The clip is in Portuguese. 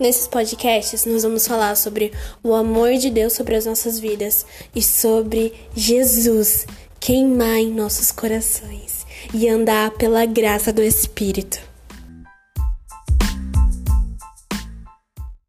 Nesses podcasts, nós vamos falar sobre o amor de Deus sobre as nossas vidas e sobre Jesus queimar em nossos corações e andar pela graça do Espírito.